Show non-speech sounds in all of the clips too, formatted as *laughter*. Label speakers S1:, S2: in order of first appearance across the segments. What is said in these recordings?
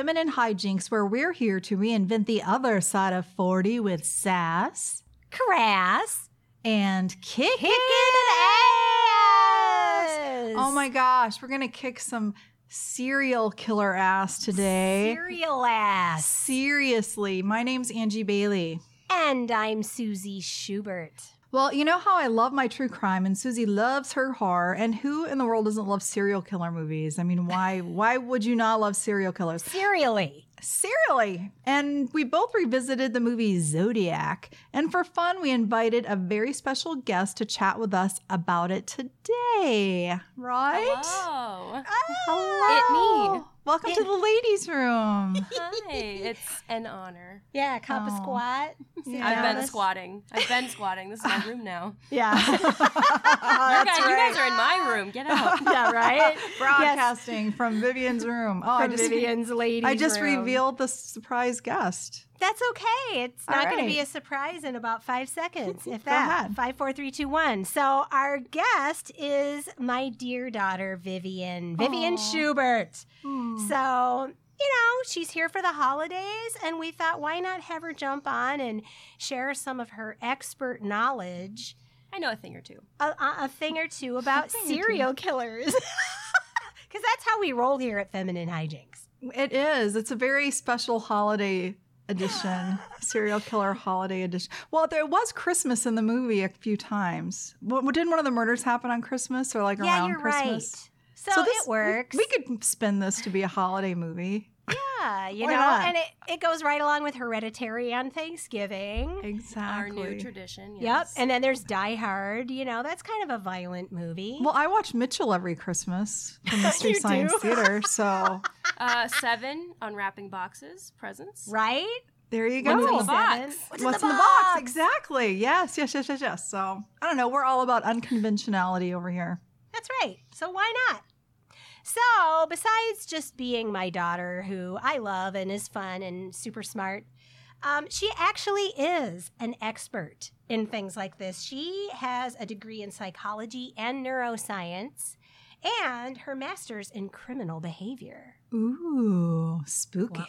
S1: Feminine Hijinks, where we're here to reinvent the other side of 40 with sass
S2: Crass.
S1: and kick
S2: Kicking ass.
S1: Oh my gosh, we're going to kick some serial killer ass today.
S2: Serial ass.
S1: Seriously, my name's Angie Bailey.
S2: And I'm Susie Schubert.
S1: Well, you know how I love my true crime and Susie loves her horror and who in the world doesn't love serial killer movies? I mean, why *laughs* why would you not love serial killers?
S2: Serially.
S1: Serially. And we both revisited the movie Zodiac. And for fun, we invited a very special guest to chat with us about it today. Right?
S3: Hello.
S1: Hello.
S3: It me.
S1: Welcome to the ladies' room. *laughs*
S3: Hi. It's an honor.
S2: Yeah, cup
S1: Oh.
S2: of squat. Sit
S1: Yeah.
S3: I've
S2: down.
S3: been squatting. I've been squatting. This is my room now. *laughs*
S2: Yeah. *laughs*
S3: You guys, you guys are in my room. Get out.
S2: yeah, right?
S1: Broadcasting from Vivian's room. Oh, I
S2: From
S1: just
S2: Vivian's ladies.
S1: I just
S2: room.
S1: revealed the surprise guest.
S2: That's okay. It's
S1: All
S2: not going to be a surprise in about five seconds, if
S1: Go
S2: that.
S1: ahead.
S2: Five, four, three, two, one. So our guest is my dear daughter, Vivian. Vivian
S1: Aw.
S2: Schubert.
S1: Hmm.
S2: So, you know, she's here for the holidays, and we thought, why not have her jump on and share some of her expert knowledge,
S3: I know a thing or two.
S2: a, a, a thing or two about *laughs*
S1: thing or two.
S2: serial killers. *laughs* *laughs* Because that's how we roll here at Feminine Hijinks.
S1: It is. It's a very special holiday edition, *laughs* serial killer holiday edition. Well, there was Christmas in the movie a few times. Well, didn't one of the murders happen on Christmas or like
S2: yeah,
S1: around
S2: you're
S1: Christmas?
S2: right. So,
S1: this-
S2: it works.
S1: We could spin this to be a holiday movie.
S2: Yeah, you
S1: Why
S2: know,
S1: not?
S2: and it, it goes right along with Hereditary on Thanksgiving.
S1: Exactly.
S3: Our new tradition.
S2: Yep. And then there's Die Hard. You know, that's kind of a violent movie.
S1: well, I watch Mitchell every Christmas from *laughs* Mystery Science? Theater. *laughs* So
S3: uh, seven unwrapping boxes, presents.
S2: right?
S1: there you go.
S3: What's in the box?
S2: What's,
S1: What's
S2: in the box?
S1: Exactly. Yes, yes, yes, yes, yes. So I don't know. We're all about unconventionality over here.
S2: That's right. So why not? So, besides just being my daughter, who I love and is fun and super smart, um, she actually is an expert in things like this. She has a degree in psychology and neuroscience and her master's in criminal behavior.
S1: Ooh, spooky.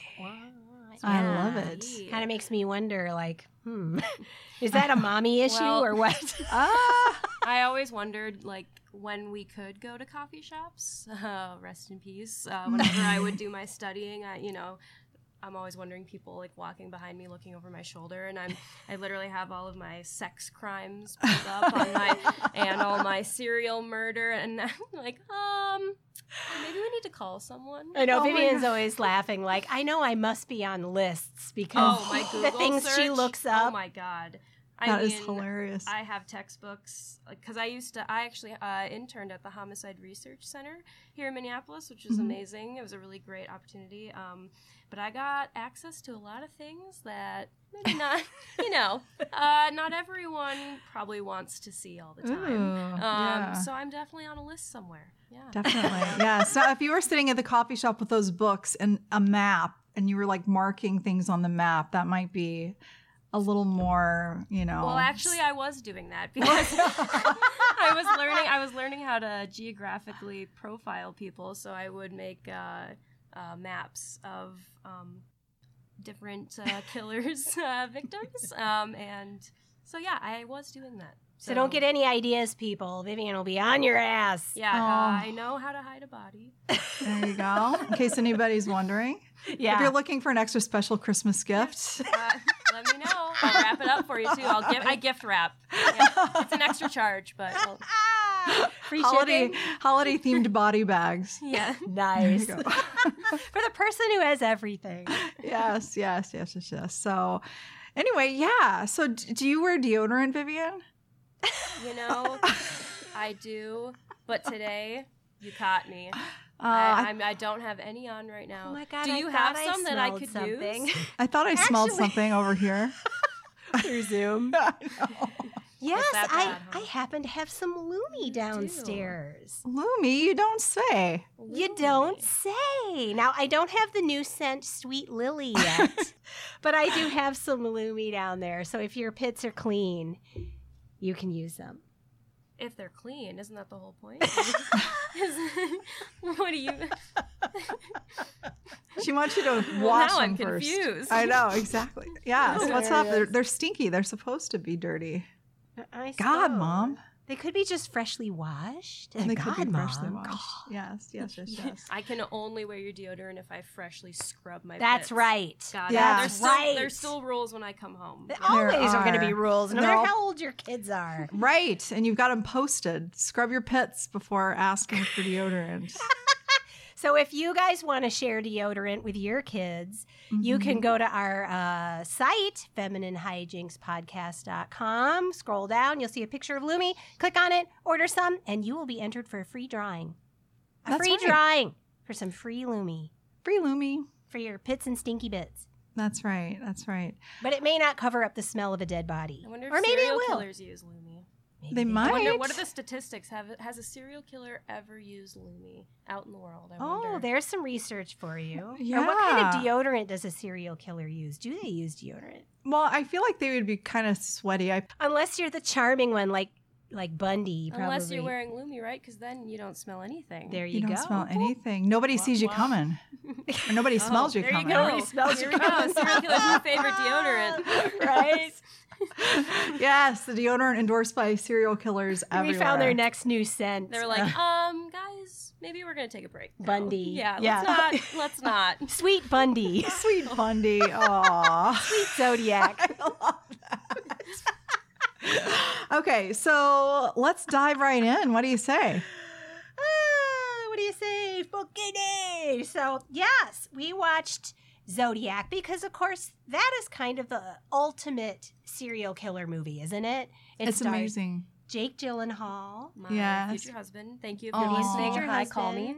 S1: I love it.
S2: Kind of makes me wonder, like, hmm, *laughs* is that a *laughs* mommy issue
S3: Well-
S2: or what? *laughs*
S1: Ah,
S3: I always wondered, like, when we could go to coffee shops. *laughs* Uh, rest in peace. Uh, whenever I would do my *laughs* studying, I, you know, I'm always wondering people like walking behind me, looking over my shoulder, and I'm I literally have all of my sex crimes pulled up on my *laughs* and all my serial murder, and I'm like, um, maybe we need to call someone.
S2: I know
S1: Oh
S2: Vivian's always laughing, like, I know I must be on lists because
S3: Oh
S2: the things she
S3: looks
S2: looks
S3: Oh my god. I
S1: that is
S3: mean,
S1: hilarious.
S3: I have textbooks because I used to. I actually uh, interned at the Homicide Research Center here in Minneapolis, which was
S1: Mhm.
S3: amazing. It was a really great opportunity. Um, but I got access to a lot of things that maybe not, *laughs* you know, uh, not everyone probably wants to see all the time.
S1: Ooh,
S3: Um,
S1: yeah.
S3: So I'm definitely on a list somewhere. Yeah.
S1: Definitely. *laughs* yeah. So if you were sitting at the coffee shop with those books and a map and you were like marking things on the map, that might be a little more, you know.
S3: Well, actually, I was doing that *laughs* because I was learning. I was learning how to geographically profile people. So I would make uh, uh, maps of um, different uh, *laughs* killers' uh, victims, um, and so yeah, I was doing that.
S2: so don't get any ideas, people. Vivian will be on your ass.
S3: Yeah,
S1: Oh.
S3: uh, I know how to hide a body.
S1: there you go. In case anybody's wondering. *laughs* Yeah. If you're looking for an extra special Christmas gift.
S3: Let me know. I'll wrap it up for you too. I'll give. I gift wrap. Yeah, it's an extra charge, but I'll,
S2: free *laughs*
S1: holiday
S2: shipping.
S1: holiday themed body bags. *laughs*
S3: yeah.
S2: Nice.
S1: There you go. *laughs*
S2: For the person who has everything.
S1: yes, yes, yes, yes, yes. So anyway, yeah. So d- do you wear deodorant, Vivian?
S3: You know, I do, but today you caught me.
S1: Uh,
S3: I,
S1: I,
S3: I'm, I don't have any on right now.
S2: Oh my God,
S3: Do you
S2: thought
S3: have
S2: I
S3: some that I could
S2: something.
S3: use? *laughs*
S1: I thought I smelled something over here. *laughs* *laughs*
S2: Through Zoom.
S1: I know.
S2: Yes,
S3: that
S2: I,
S3: huh?
S2: I happen to have some Lumi
S3: You do.
S2: downstairs.
S1: Lumi, you don't say.
S2: You don't say. Now, I don't have the new scent Sweet Lily yet, but I do have some Lumi down there. So if your pits are clean, you can use them.
S3: If they're clean, isn't that the whole point? *laughs* *laughs* What do you? *laughs*
S1: She wants you to
S3: Well,
S1: wash
S3: now
S1: them
S3: I'm
S1: first.
S3: confused.
S1: I know exactly. Yes. What's up? They're, they're stinky. They're supposed to be dirty.
S2: I
S1: God,
S2: suppose.
S1: mom.
S2: They could be just freshly washed.
S1: And they
S2: God,
S1: could be freshly
S2: Mom.
S1: washed. Yes. Yes. Yes. *laughs* Yes.
S3: I can only wear your deodorant if I freshly scrub my.
S2: That's
S3: pits.
S2: right.
S3: God,
S1: Yeah.
S3: there's still,
S2: Right.
S3: There's still rules when I come home.
S2: There
S3: Yeah.
S2: always are, going to be rules, no
S1: They're
S2: matter how old your kids are.
S1: Right. And you've got them posted. Scrub your pits before asking for deodorant. *laughs*
S2: So if you guys want to share deodorant with your kids, you
S1: Mhm.
S2: can go to our uh, site, femininehijinkspodcast.com. Scroll down, you'll see a picture of Lumi. Click on it, order some, and you will be entered for a free drawing. A
S1: That's
S2: free
S1: right.
S2: drawing for some free Lumi
S1: free Lumi.
S2: for your pits and stinky bits.
S1: That's right. That's right.
S2: But it may not cover up the smell of a dead body.
S3: I wonder if
S2: or maybe it
S3: serial
S2: will.
S3: killers use Lumi.
S2: Maybe
S1: They might.
S3: I wonder what are the statistics? Have has a serial killer ever used Lumi out in the world? I
S2: Oh, there's some research for you. *laughs* Or what kind of deodorant does a serial killer use? Do they use deodorant?
S1: Well, I feel like they would be kind of sweaty. I
S2: Unless you're the charming one, like like Bundy. Probably.
S3: Unless you're wearing Lumi, right? Because then you don't smell anything.
S2: There
S1: you go.
S2: you,
S1: don't
S2: go.
S1: smell anything. Nobody
S3: Wah,
S1: sees you coming. *laughs* Or nobody
S3: Oh,
S1: smells you
S2: there you
S1: coming.
S2: go. Nobody smells
S3: Here
S2: you
S3: we go.
S2: coming.
S3: Serial killer's my favorite *laughs* deodorant.
S2: right?
S1: Yes, the deodorant endorsed by serial killers everywhere.
S2: We found their next new scent.
S3: They were like, *laughs* um, guys, maybe we're gonna take a break. now."
S2: Bundy.
S3: Yeah,
S2: Yeah.
S3: let's not. *laughs* Let's not.
S2: Sweet Bundy. *laughs*
S1: Sweet Bundy. Aw.
S2: Sweet Zodiac.
S1: I love that. okay, so let's dive right in. What do you say?
S2: Ah, what do you say? Spooky So, yes, we watched Zodiac because, of course, that is kind of the ultimate serial killer movie, isn't it? It
S1: it's amazing.
S2: Jake Gyllenhaal.
S3: My
S1: Yes.
S3: future husband. Thank you if
S1: Aw.
S3: you're listening.
S2: Future
S3: Hi, call me.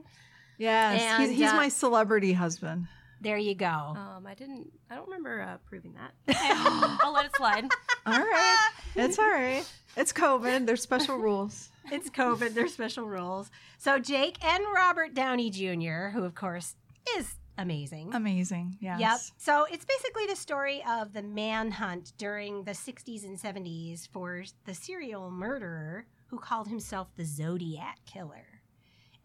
S1: Yes,
S2: And,
S1: he's, he's
S2: uh,
S1: my celebrity husband.
S2: There you go.
S3: Um, I didn't. I don't remember uh, proving that. Okay, *laughs* *laughs* I'll let it slide.
S1: All right, it's all right. It's COVID. There's special rules. *laughs*
S2: It's COVID. There's special rules. So Jake and Robert Downey Jr., who of course is amazing.
S1: Amazing. Yes.
S2: Yep. So it's basically the story of the manhunt during the 60s and 70s for the serial murderer who called himself the Zodiac Killer.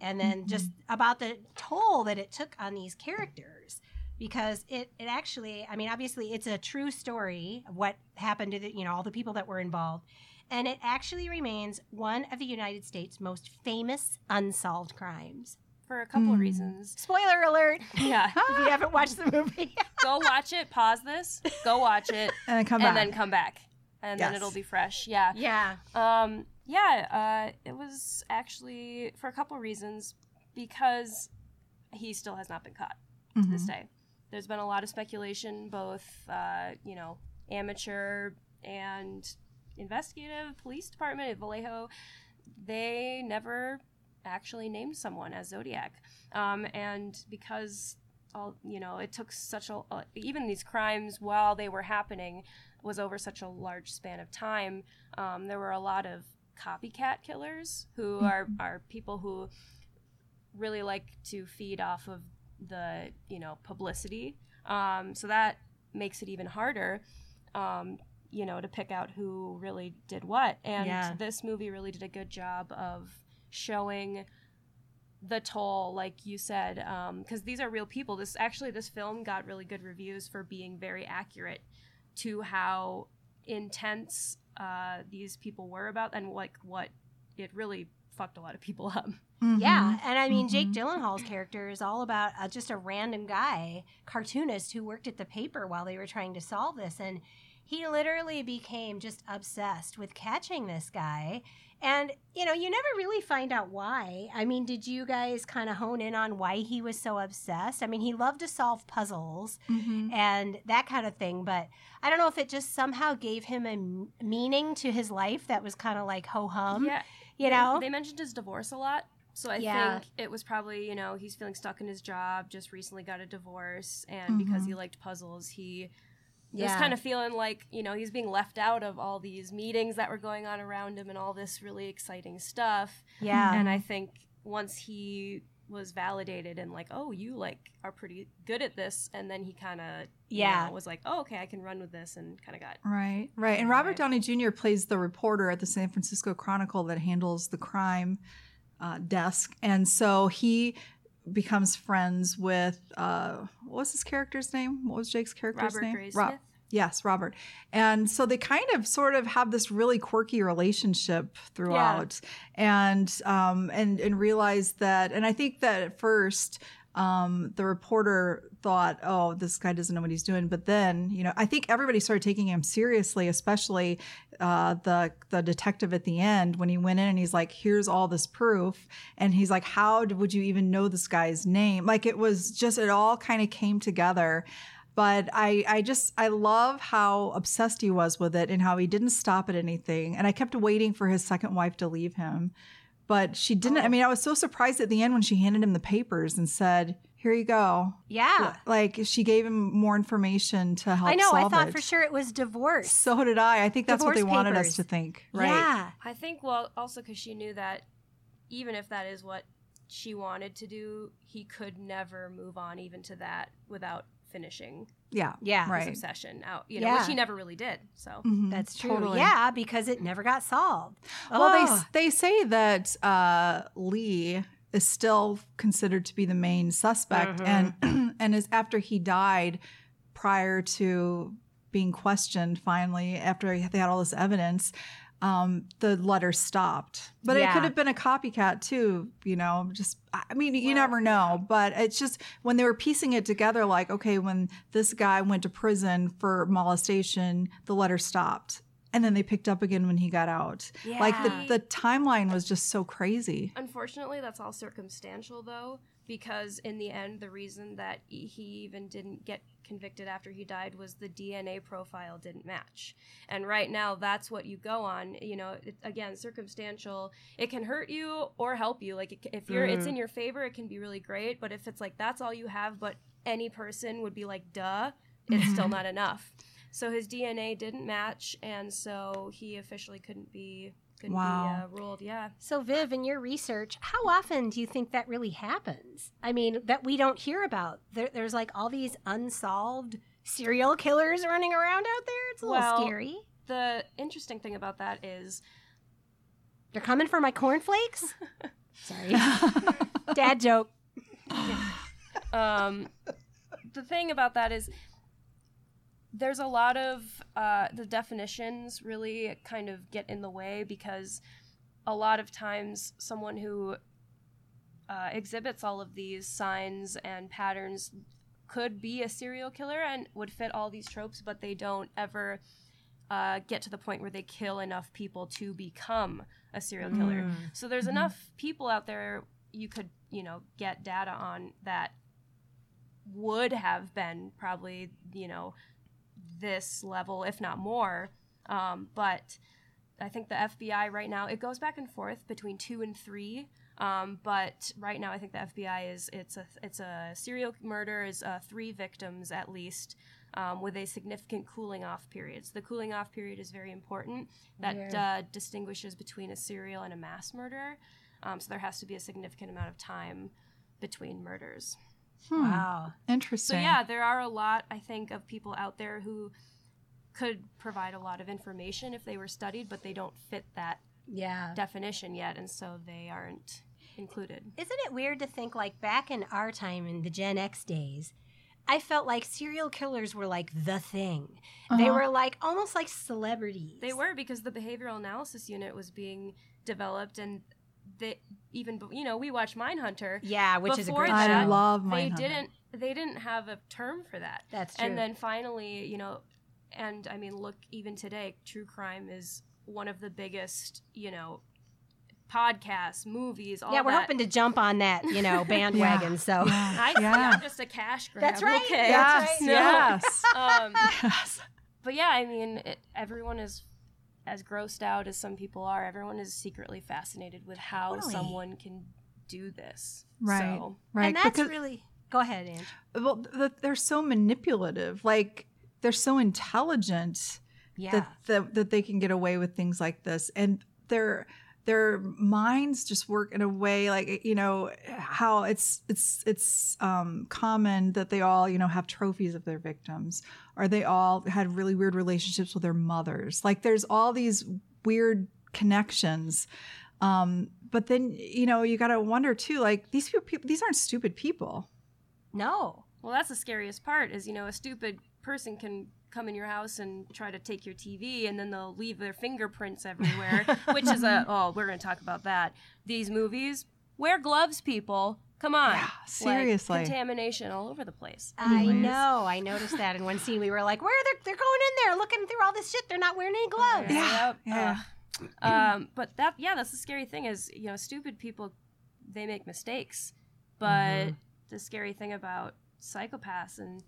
S2: And then mm-hmm. just about the toll that it took on these characters because it, it actually, I mean, obviously it's a true story of what happened to the, you know, all the people that were involved. And it actually remains one of the United States' most famous unsolved crimes.
S3: For a couple of
S1: Hmm.
S3: reasons.
S2: Spoiler alert *laughs*
S3: Yeah. *laughs*
S2: if you haven't watched the movie.
S3: Go watch it. Pause this. Go watch it, *laughs*
S1: And then come back.
S3: and
S1: back.
S3: then come back, and then it'll be fresh. Yeah.
S2: yeah.
S3: Um, yeah, uh, it was actually for a couple of reasons because he still has not been caught to this
S1: Mhm.
S3: day. There's been a lot of speculation, both uh, you know, amateur and investigative police department at Vallejo. They never actually named someone as Zodiac, um, and because all you know, it took such a uh, even these crimes while they were happening was over such a large span of time. Um, there were a lot of copycat killers who are are people who really like to feed off of the you know publicity. Um, so that makes it even harder. Um, you know, to pick out who really did what. And
S2: Yeah.
S3: this movie really did a good job of showing the toll, like you said, because these are real people. This actually, this film got really good reviews for being very accurate to how intense uh, these people were about and like what it really fucked a lot of people up.
S1: Mhm.
S2: Yeah, and I mean, Jake
S1: Mhm.
S2: Gyllenhaal's character is all about uh, just a random guy, cartoonist who worked at the paper while they were trying to solve this, and he literally became just obsessed with catching this guy. And you know, you never really find out why. I mean, did you guys kind of hone in on why he was so obsessed? I mean, he loved to solve puzzles
S1: Mhm.
S2: and that kind of thing, but I don't know if it just somehow gave him a m- meaning to his life that was kind of like ho hum.
S3: yeah,
S2: you know,
S3: they mentioned his divorce a lot. So I
S2: Yeah.
S3: think it was probably, you know, he's feeling stuck in his job, just recently got a divorce, and because he liked puzzles, he was kind of feeling like, you know, he's being left out of all these meetings that were going on around him and all this really exciting stuff.
S2: yeah.
S3: And I think once he was validated and like, oh, you like are pretty good at this, and then he kind of
S2: Yeah.
S3: was like, oh, okay, I can run with this, and kind of got
S1: Right, right. And Robert Downey Jr. plays the reporter at the San Francisco Chronicle that handles the crime uh, desk. And so he becomes friends with, uh, what was his character's name? What was Jake's character's
S3: Robert
S1: name?
S3: Graysmith.
S1: Rob- Yes, Robert. And so they kind of sort of have this really quirky relationship throughout and um and and realize that and I think that at first um the reporter thought, "Oh, this guy doesn't know what he's doing." But then, you know, I think everybody started taking him seriously, especially uh the the detective at the end when he went in and he's like, "Here's all this proof." And he's like, "How would you even know this guy's name?" Like it was just it all kind of came together but I, I just I love how obsessed he was with it and how he didn't stop at anything. And I kept waiting for his second wife to leave him, but she didn't. I
S2: Oh.
S1: mean, I was so surprised at the end when she handed him the papers and said, "Here you go."
S2: Yeah.
S1: Like she gave him more information to help.
S2: I know. I thought
S1: it.
S2: for sure it was divorce.
S1: So did I. I think that's what they
S2: Divorce
S1: wanted us to think. Right.
S2: Yeah.
S3: I think well also because she knew that even if that is what she wanted to do, he could never move on even to that without finishing
S1: Yeah.
S2: Yeah.
S3: his obsession out. You know,
S2: Yeah.
S3: which he never really did. So
S1: Mhm.
S2: That's true.
S1: Totally.
S2: Yeah, because it never got solved.
S1: Well,
S2: Oh.
S1: they they say that uh, Leigh is still considered to be the main suspect, and *clears throat* and is after he died, prior to being questioned, finally after they had all this evidence, um, the letter stopped. But it could have been a copycat too, you know. Just I mean, you
S3: Well,
S1: never know. But it's just when they were piecing it together, like okay, when this guy went to prison for molestation, the letter stopped. And then they picked up again when he got out.
S2: Yeah.
S1: Like the, the timeline was just so crazy.
S3: unfortunately that's all circumstantial though because in the end the reason that he even didn't get convicted after he died was the DNA profile didn't match. And right now that's what you go on, you know, it, again circumstantial. It can hurt you or help you. Like it, if you're it's mm-hmm. in your favor it can be really great, but if it's like that's all you have but any person would be like duh, it's *laughs* still not enough. So his DNA didn't match and so he officially couldn't be couldn't
S1: Wow.
S3: be uh, ruled, yeah.
S2: So, Viv, in your research, how often do you think that really happens? I mean, that we don't hear about. There, there's like all these unsolved serial killers running around out there. It's a little
S3: Well-
S2: scary.
S3: the interesting thing about that is
S2: They're coming for my cornflakes. *laughs* Sorry, *laughs* dad joke.
S3: um, the thing about that is there's a lot of uh, the definitions really kind of get in the way because a lot of times someone who uh, exhibits all of these signs and patterns could be a serial killer and would fit all these tropes, but they don't ever uh, get to the point where they kill enough people to become a serial killer.
S2: Mm.
S3: So there's
S1: Mhm.
S3: enough people out there you could, you know, get data on that would have been probably, you know, this level, if not more. Um, but I think the FBI right now it goes back and forth between two and three. Um, but right now, I think the FBI is it's a it's a serial murder is uh, three victims at least. Um, with a significant cooling off period. So the cooling off period is very important. That uh, distinguishes between a serial and a mass murder. Um, so there has to be a significant amount of time between murders.
S1: Hmm.
S2: Wow.
S1: Interesting.
S3: So yeah, there are a lot I think of people out there who could provide a lot of information if they were studied, but they don't fit that
S2: Yeah.
S3: definition yet, and so they aren't included.
S2: Isn't it weird to think like back in our time in the Gen X days, I felt like serial killers were like the thing. They
S1: Uh-huh.
S2: were like almost like celebrities.
S3: They were because the behavioral analysis unit was being developed, and they even you know we watch Mindhunter.
S2: Yeah, which is a great
S3: that,
S1: I
S2: show.
S1: love
S3: They
S1: Mindhunter.
S3: didn't they didn't have a term for that.
S2: That's true.
S3: And then finally, you know, and I mean, look, even today, true crime is one of the biggest, you know, podcasts, movies, all
S2: yeah, we're
S3: that.
S2: hoping to jump on that, you know, *laughs* bandwagon. So
S3: I see,
S1: yeah.
S3: I'm just a cash grab.
S2: That's right.
S3: Okay.
S2: That's
S1: Yes.
S2: right.
S1: Yes. *laughs*
S3: Um, *laughs*
S1: yes.
S3: but yeah, I mean, it, everyone is as grossed out as some people are. Everyone is secretly fascinated with how
S2: Totally.
S3: someone can do this.
S1: Right.
S3: So,
S1: Right.
S2: and that's
S1: because
S2: really go ahead, Ange.
S1: well, th- they're so manipulative. Like they're so intelligent
S2: Yeah.
S1: that, that that they can get away with things like this, and they're their minds just work in a way like you know how it's it's it's um, common that they all you know have trophies of their victims or they all had really weird relationships with their mothers like there's all these weird connections um, but then you know you got to wonder too like these people these aren't stupid people
S2: No.
S3: Well, that's the scariest part. Is you know a stupid person can come in your house and try to take your TV, and then they'll leave their fingerprints everywhere. *laughs* which is a oh, we're gonna talk about that. These movies wear gloves, people. Come on,
S1: Yeah,
S3: Like,
S1: seriously.
S3: contamination all over the place.
S2: I
S1: Anyways.
S2: know. I noticed that in one scene. We were like, "Where are they? They're going in there, looking through all this shit. They're not wearing any gloves."
S1: Yeah,
S3: Yep.
S1: yeah.
S3: Ugh. um, but that yeah, that's the scary thing is you know stupid people they make mistakes, but the scary thing about psychopaths and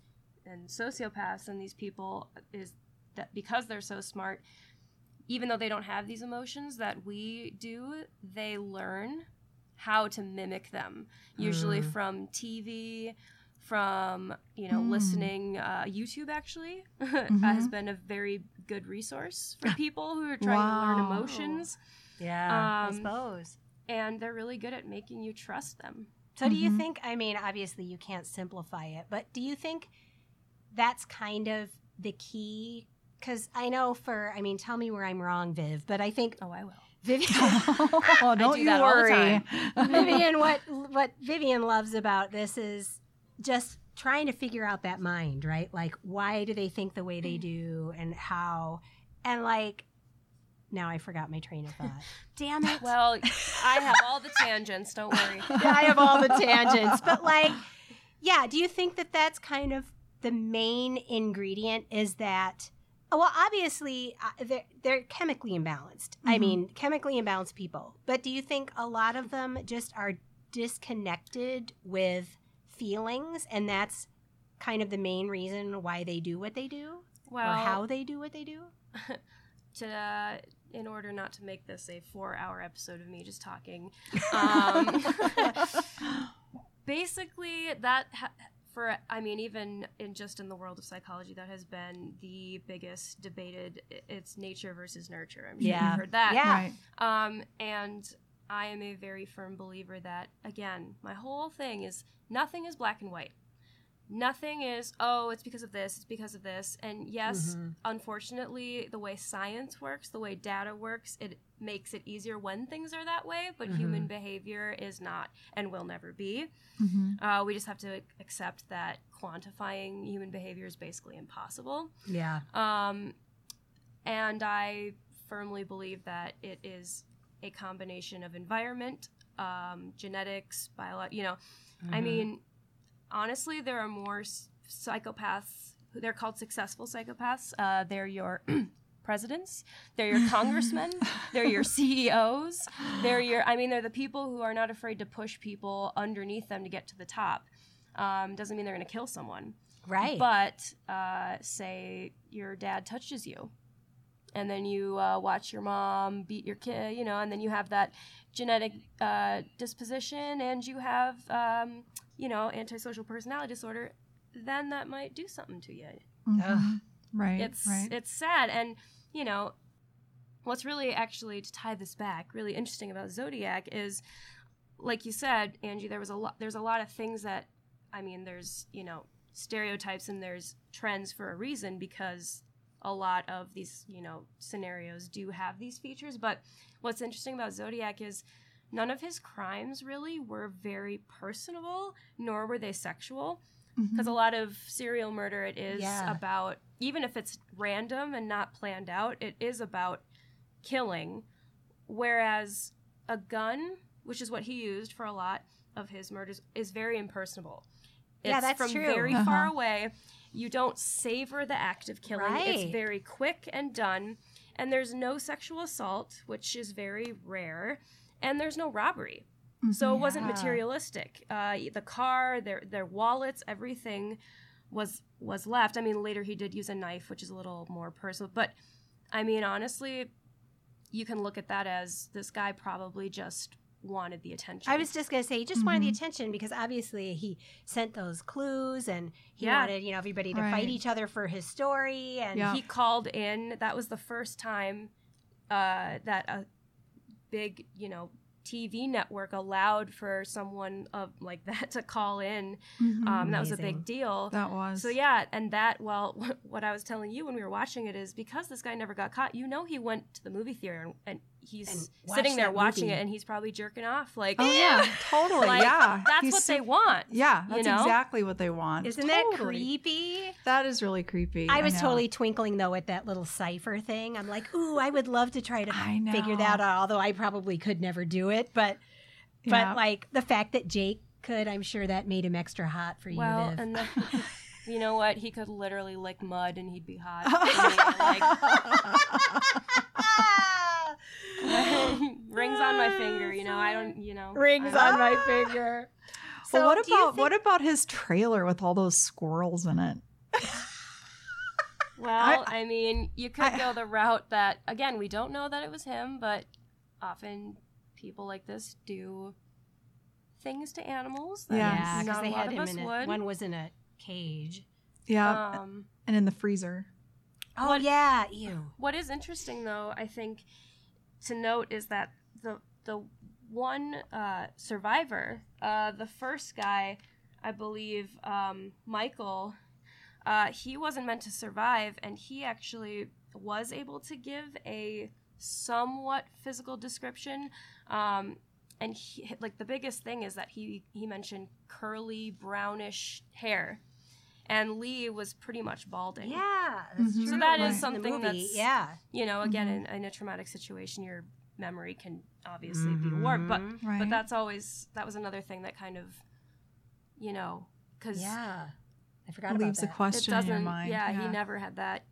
S3: and sociopaths and these people is that because they're so smart, even though they don't have these emotions that we do, they learn how to mimic them. Usually
S2: Mm.
S3: from TV, from you know
S1: Mm.
S3: listening. Uh, YouTube actually *laughs*
S1: Mm-hmm.
S3: has been a very good resource for people who are trying to learn emotions,
S2: Yeah, I
S3: Um,
S2: suppose.
S3: and they're really good at making you trust them.
S2: So, do you
S1: Mhm.
S2: think? I mean, obviously, you can't simplify it, but do you think that's kind of the key? Because I know for, I mean, tell me where I'm wrong, Viv, but I think
S3: Oh, I will.
S2: Vivian, *laughs*
S1: oh, *laughs* don't
S3: do
S1: you
S3: that all the
S1: worry. *laughs*
S2: Vivian, what what Vivian loves about this is just trying to figure out that mind, right? Like, why do they think the way they mm. do, and how, and like. Now I forgot my train of thought. Damn it!
S3: Well, I have all the tangents. Don't worry.
S2: Yeah, I have all the tangents, but like, yeah. Do you think that that's kind of the main ingredient? Is that well, obviously uh, they're they're chemically imbalanced. I
S1: Mhm.
S2: mean, chemically imbalanced people. But do you think a lot of them just are disconnected with feelings, and that's kind of the main reason why they do what they do,
S3: Well,
S2: or how they do what they do? *laughs*
S3: to uh, in order not to make this a four-hour episode of me just talking, *laughs* um, *laughs* basically that ha- for I mean even in just in the world of psychology that has been the biggest debated. It's nature versus nurture. I'm sure
S2: Yeah.
S3: you've heard that.
S2: Yeah.
S1: Right.
S3: Um, and I am a very firm believer that, again, my whole thing is nothing is black and white. Nothing is, oh, it's because of this, it's because of this. And yes,
S2: Mhm.
S3: unfortunately, the way science works, the way data works, it makes it easier when things are that way, but
S2: Mhm.
S3: human behavior is not and will never be.
S1: Mhm.
S3: Uh, we just have to accept that quantifying human behavior is basically impossible.
S2: Yeah.
S3: Um, and I firmly believe that it is a combination of environment, um, genetics, biology. You know, I
S2: Mhm.
S3: mean, honestly, there are more psychopaths. They're called successful psychopaths. Uh, they're your *clears throat* presidents. They're your congressmen. *laughs* they're your CEOs. They're your. I mean, they're the people who are not afraid to push people underneath them to get to the top. Um, doesn't mean they're going to kill someone.
S2: right.
S3: But uh, say your dad touches you, and then you uh, watch your mom beat your kid, you know, and then you have that genetic uh, disposition, and you have, um, you know, antisocial personality disorder. Then that might do something to you.
S1: Mhm. Right.
S3: It's
S1: right.
S3: it's sad, and you know, what's really actually to tie this back, really interesting about Zodiac is, like you said, Angie, there was a lot. There's a lot of things that, I mean, there's you know stereotypes and there's trends for a reason because a lot of these you know scenarios do have these features. But what's interesting about Zodiac is. None of his crimes really were very personable, nor were they sexual because a lot of serial murder it is
S2: Yeah.
S3: about even if it's random and not planned out it is about killing whereas a gun which is what he used for a lot of his murders is very impersonable it's
S2: Yeah, that's
S3: from
S2: true.
S3: very far
S1: Uh-huh.
S3: away you don't savor the act of killing
S2: Right.
S3: it's very quick and done and there's no sexual assault which is very rare and there's no robbery so it wasn't
S2: Yeah.
S3: materialistic. Uh, the car, their their wallets, everything was was left. I mean, later he did use a knife, which is a little more personal. But I mean, honestly, you can look at that as this guy probably just wanted the attention.
S2: I was just gonna say he just wanted the
S1: Mhm.
S2: attention because obviously he sent those clues and he
S3: Yeah.
S2: wanted you know everybody to
S1: Right.
S2: fight each other for his story and
S1: Yeah.
S3: he called in. That was the first time uh, that a big, you know, TV network allowed for someone of like *laughs* that to call in.
S1: Mhm.
S3: Um, that was a big deal.
S1: that was
S3: So yeah, and that well, *laughs* what I was telling you when we were watching it is because this guy never got caught. You know, he went to the movie theater and, and he's
S2: And
S3: sitting there watching
S2: movie.
S3: it, and he's probably jerking off. Like,
S1: Oh yeah, *gasps* totally.
S3: like,
S1: yeah,
S3: that's
S1: He's
S3: what
S1: su-
S3: they want.
S1: Yeah,
S3: you
S1: that's
S3: know?
S1: exactly what they want.
S2: Isn't that creepy?
S1: That is really creepy.
S2: I was
S1: know.
S2: totally twinkling though at that little cipher thing. I'm like, ooh, I would love to try to figure that out. Although I probably could never do it, but
S1: Yeah.
S2: but like the fact that Jake could, I'm sure that made him extra hot for you.
S3: Well,
S2: Viv.
S3: and then, *laughs* you know what? He could literally lick mud and he'd be hot. *laughs* I mean, like, rings on my finger. You know, I don't. You know,
S2: rings on my *laughs* finger.
S1: well, what
S2: do you
S1: about what about his trailer with all those squirrels in it?
S3: Well, I, mean, you could
S1: I-
S3: go the route that again, we don't know that it was him, but often people like this do things to animals that
S2: Yeah, because they
S3: a lot
S2: had
S3: of
S2: him
S3: us
S2: in a,
S3: would.
S2: one was in a cage.
S1: Yeah,
S3: Um,
S1: and in the freezer.
S2: Oh
S3: What-
S2: yeah, ew.
S3: what is interesting, though, I think to note is that the the one uh, survivor, uh, the first guy, I believe, um, Michael, uh, he wasn't meant to survive, and he actually was able to give a somewhat physical description. Um, and he, like the biggest thing is that he he mentioned curly brownish hair, and Leigh was pretty much balding.
S2: Yeah, that's
S1: Mhm.
S2: true.
S1: So
S3: that is
S2: In the
S3: something
S2: movie,
S3: that's-
S2: yeah.
S3: you know again
S1: Mhm.
S3: in, in a traumatic situation your memory can obviously be warped but.
S1: Right.
S3: but that's always that was another thing that kind of you know because
S2: yeah. I forgot
S1: It
S2: about
S1: leaves a
S2: that.
S3: it
S1: question in your
S3: doesn't
S1: mind.
S3: yeah, he never had that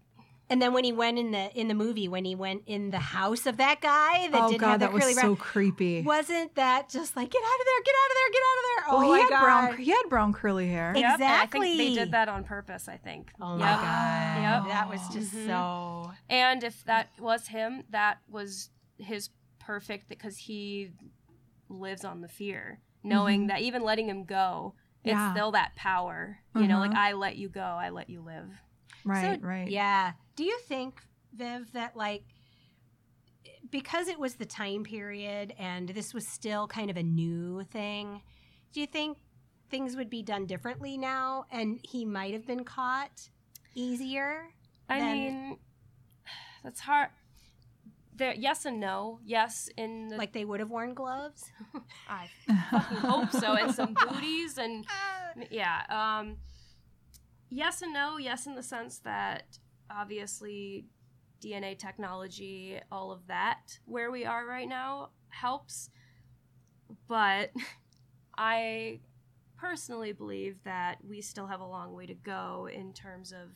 S2: And then when he went in the in the movie, when he went in the house of that guy that
S1: oh
S2: didn't
S1: god,
S2: have the
S1: that was
S2: curly
S1: so creepy.
S2: wasn't that just like get out of there, get out of there, get out of there?
S1: Well,
S2: oh
S1: he
S2: my
S1: had
S2: god!
S1: brown. He had brown curly hair.
S2: Yep.
S3: Yep, and i think they did that on purpose i think
S2: Oh
S3: Yep.
S2: my god!
S3: Yep.
S2: That was just
S3: Mhm.
S2: so.
S3: and if that was him that was his perfect because he lives on the fear knowing
S1: Mhm.
S3: that even letting him go it's
S1: Yeah.
S3: still that power you know like
S1: Mhm.
S3: i let you go i let you live
S1: Right,
S2: So,
S1: right.
S2: Yeah. Do you think, Viv, that like because it was the time period and this was still kind of a new thing, do you think things would be done differently now and he might have been caught easier?
S3: I
S2: then-
S3: mean, that's hard. There, yes and no. Yes, in the
S2: Like they would have worn gloves? *laughs*
S3: I hope so, and some booties, and *laughs* yeah. Um, yes and no. Yes, in the sense that obviously DNA technology, all of that, where we are right now, helps. But *laughs* I personally believe that we still have a long way to go in terms of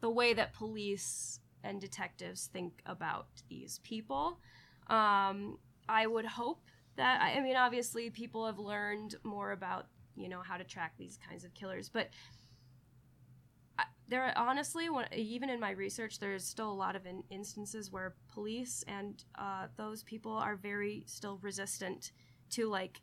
S3: the way that police and detectives think about these people. Um, I would hope that, I mean, obviously, people have learned more about, you know, how to track these kinds of killers, but there are honestly when, even in my research there's still a lot of in, instances where police and uh, those people are very still resistant to like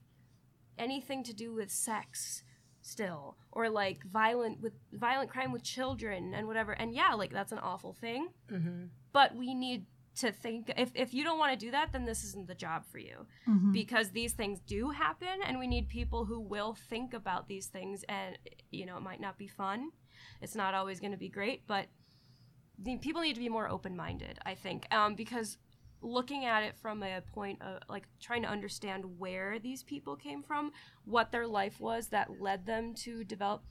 S3: anything to do with sex still or like violent with violent crime with children and whatever and yeah like that's an awful thing
S2: Mm-hmm.
S3: but we need to think if, if you don't want to do that then this isn't the job for you
S1: Mhm.
S3: because these things do happen and we need people who will think about these things and you know it might not be fun it's not always going to be great but the people need to be more open-minded i think um, because looking at it from a point of like trying to understand where these people came from what their life was that led them to develop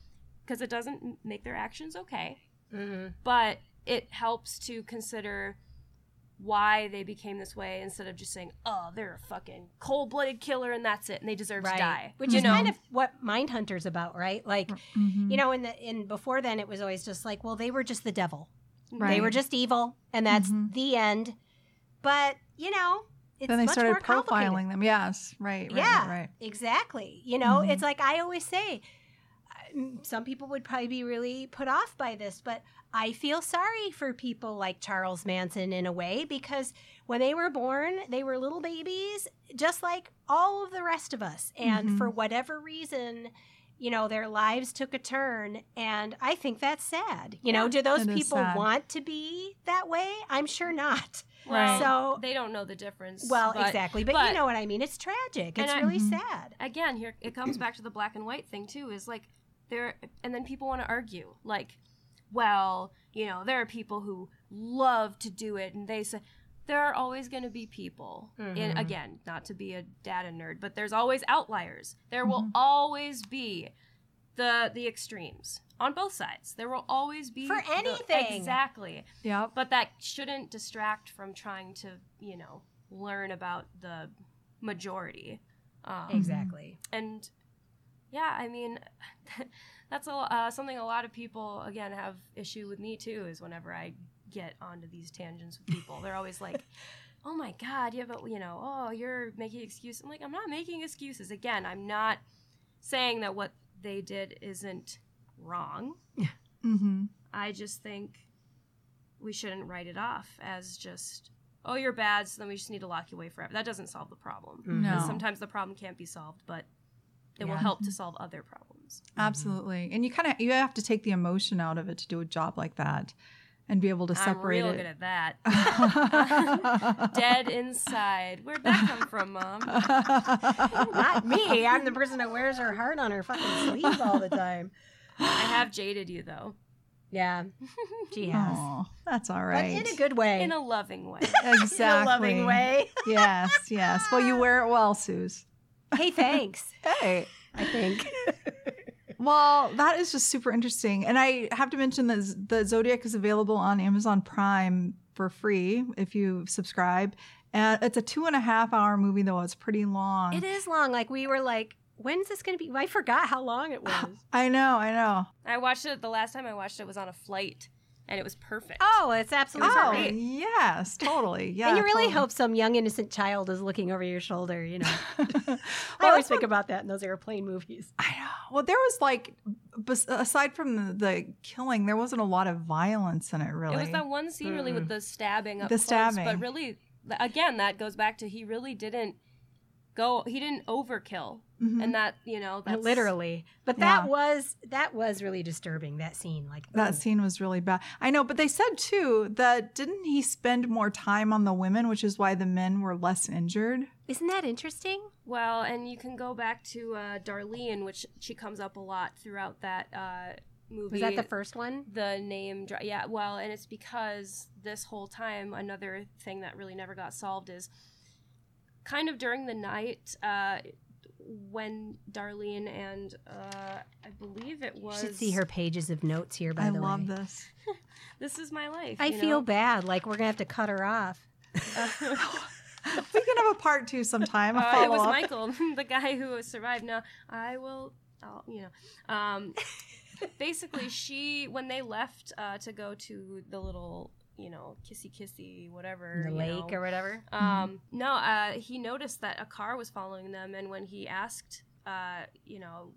S3: because it doesn't make their actions okay
S2: Mm-hmm.
S3: but it helps to consider why they became this way instead of just saying, "Oh, they're a fucking cold-blooded killer and that's it, and they deserve to die."
S2: Which
S3: you
S2: is
S3: know?
S2: kind of what Mindhunter's about, right? Like,
S1: Mhm.
S2: you know, in the in before then it was always just like, well, they were just the devil.
S1: Right.
S2: They were just evil, and that's
S1: Mhm.
S2: the end. But you know, it's
S1: then they
S2: much
S1: started
S2: more
S1: profiling them. Yes, right, right,
S2: yeah,
S1: right, right.
S2: exactly. You know,
S1: Mhm.
S2: it's like I always say. Some people would probably be really put off by this, but I feel sorry for people like Charles Manson in a way because when they were born, they were little babies, just like all of the rest of us. And
S1: Mhm.
S2: for whatever reason, you know, their lives took a turn. And I think that's sad. You know, do those people want to be that way? I'm sure not.
S3: Well,
S2: So-
S3: they don't know the difference.
S2: Well,
S3: but-
S2: exactly. But,
S3: but-
S2: you know what I mean. It's tragic. It's
S3: I-
S2: really
S1: Mhm.
S2: sad.
S3: again here it comes back to the black and white thing too is like there and then people want to argue like well you know there are people who love to do it and they say there are always going to be people and
S2: Mhm.
S3: again not to be a data nerd but there's always outliers there will
S1: Mhm.
S3: always be the the extremes on both sides there will always be
S2: For
S3: the-
S2: anything.
S3: exactly
S1: yeah
S3: but that shouldn't distract from trying to you know learn about the majority um,
S2: Exactly.
S3: and yeah i mean *laughs* that's a, uh, something a lot of people again have issue with me too is whenever i get onto these tangents with people they're always like *laughs* oh my god yeah but you know oh you're making excuses i'm like i'm not making excuses again i'm not saying that what they did isn't wrong
S1: Mm-hmm.
S3: i just think we shouldn't write it off as just oh you're bad so then we just need to lock you away forever that doesn't solve the problem
S2: Mm-hmm.
S1: No.
S3: sometimes the problem can't be solved, but it will help to solve other problems. Mm-hmm.
S1: Absolutely. And you kind of you have to take the emotion out of it to do a job like that, and be able to separate
S3: I'm
S1: separate
S3: real
S1: it.
S3: good at that. *laughs* *laughs* Dead inside. Where'd that come from, Mom? *laughs*
S2: Not me. I'm the person that wears her heart on her fucking sleeve all the time.
S3: I have jaded you though,
S2: Yeah, she has.
S1: Aw, that's all right.
S2: But in a good way.
S3: in a loving way.
S1: exactly.
S2: In a loving way.
S1: yes, yes. Well, you wear it well, Suze.
S2: hey, thanks.
S1: Hey.
S2: I think.
S1: Well, that is just super interesting. And I have to mention that the Zodiac is available on Amazon Prime for free if you subscribe. And it's a two and a half hour movie, though. It's pretty long.
S2: It is long. Like we were like, when's this going to be? I forgot how long it *sighs* was.
S1: I know, I know.
S3: I watched it the last time I watched it was on a flight and it was perfect.
S2: Oh, it's absolutely
S1: Oh,
S2: great.
S1: yes, totally. Yeah.
S2: and you really
S1: totally.
S2: hope some young innocent child is looking over your shoulder. You know, *laughs* *laughs* I always
S1: that's
S2: think about that in those airplane movies.
S1: I know. Well, there was like, aside from the, the killing, there wasn't a lot of violence in it, really.
S3: It was that one scene really with
S2: Mm.
S3: the stabbing up
S1: The
S3: close,
S1: stabbing.
S3: but really again that goes back to he really didn't go he didn't overkill.
S1: Mhm.
S3: And that, you know, that's
S2: Literally, but
S1: Yeah.
S2: that was that was really disturbing. That scene, like
S1: That
S2: ooh.
S1: scene was really bad. I know, but they said too that didn't he spend more time on the women, which is why the men were less injured?
S2: Isn't that interesting?
S3: Well, and you can go back to uh, Darlene, which she comes up a lot throughout that uh, movie.
S2: Was that the first one?
S3: the name? Yeah, well, and it's because this whole time, another thing that really never got solved is kind of during the night uh, when Darlene and uh, I believe it
S2: You
S3: was.
S2: should see her pages of notes here. By
S1: I
S2: the way, I love
S1: this. *laughs*
S3: This is my life.
S2: I
S3: you
S2: feel
S3: know?
S2: bad. Like we're gonna have to cut her off. *laughs*
S1: we can have a part two sometime.
S3: Uh, it was
S1: follow-up.
S3: Michael, *laughs* the guy who survived. No, I will. I'll, you know, um, basically, she when they left uh, to go to the little, you know, kissy kissy whatever,
S2: the lake
S3: know,
S2: or whatever.
S3: Um, no, uh, he noticed that a car was following them, and when he asked, uh, you know,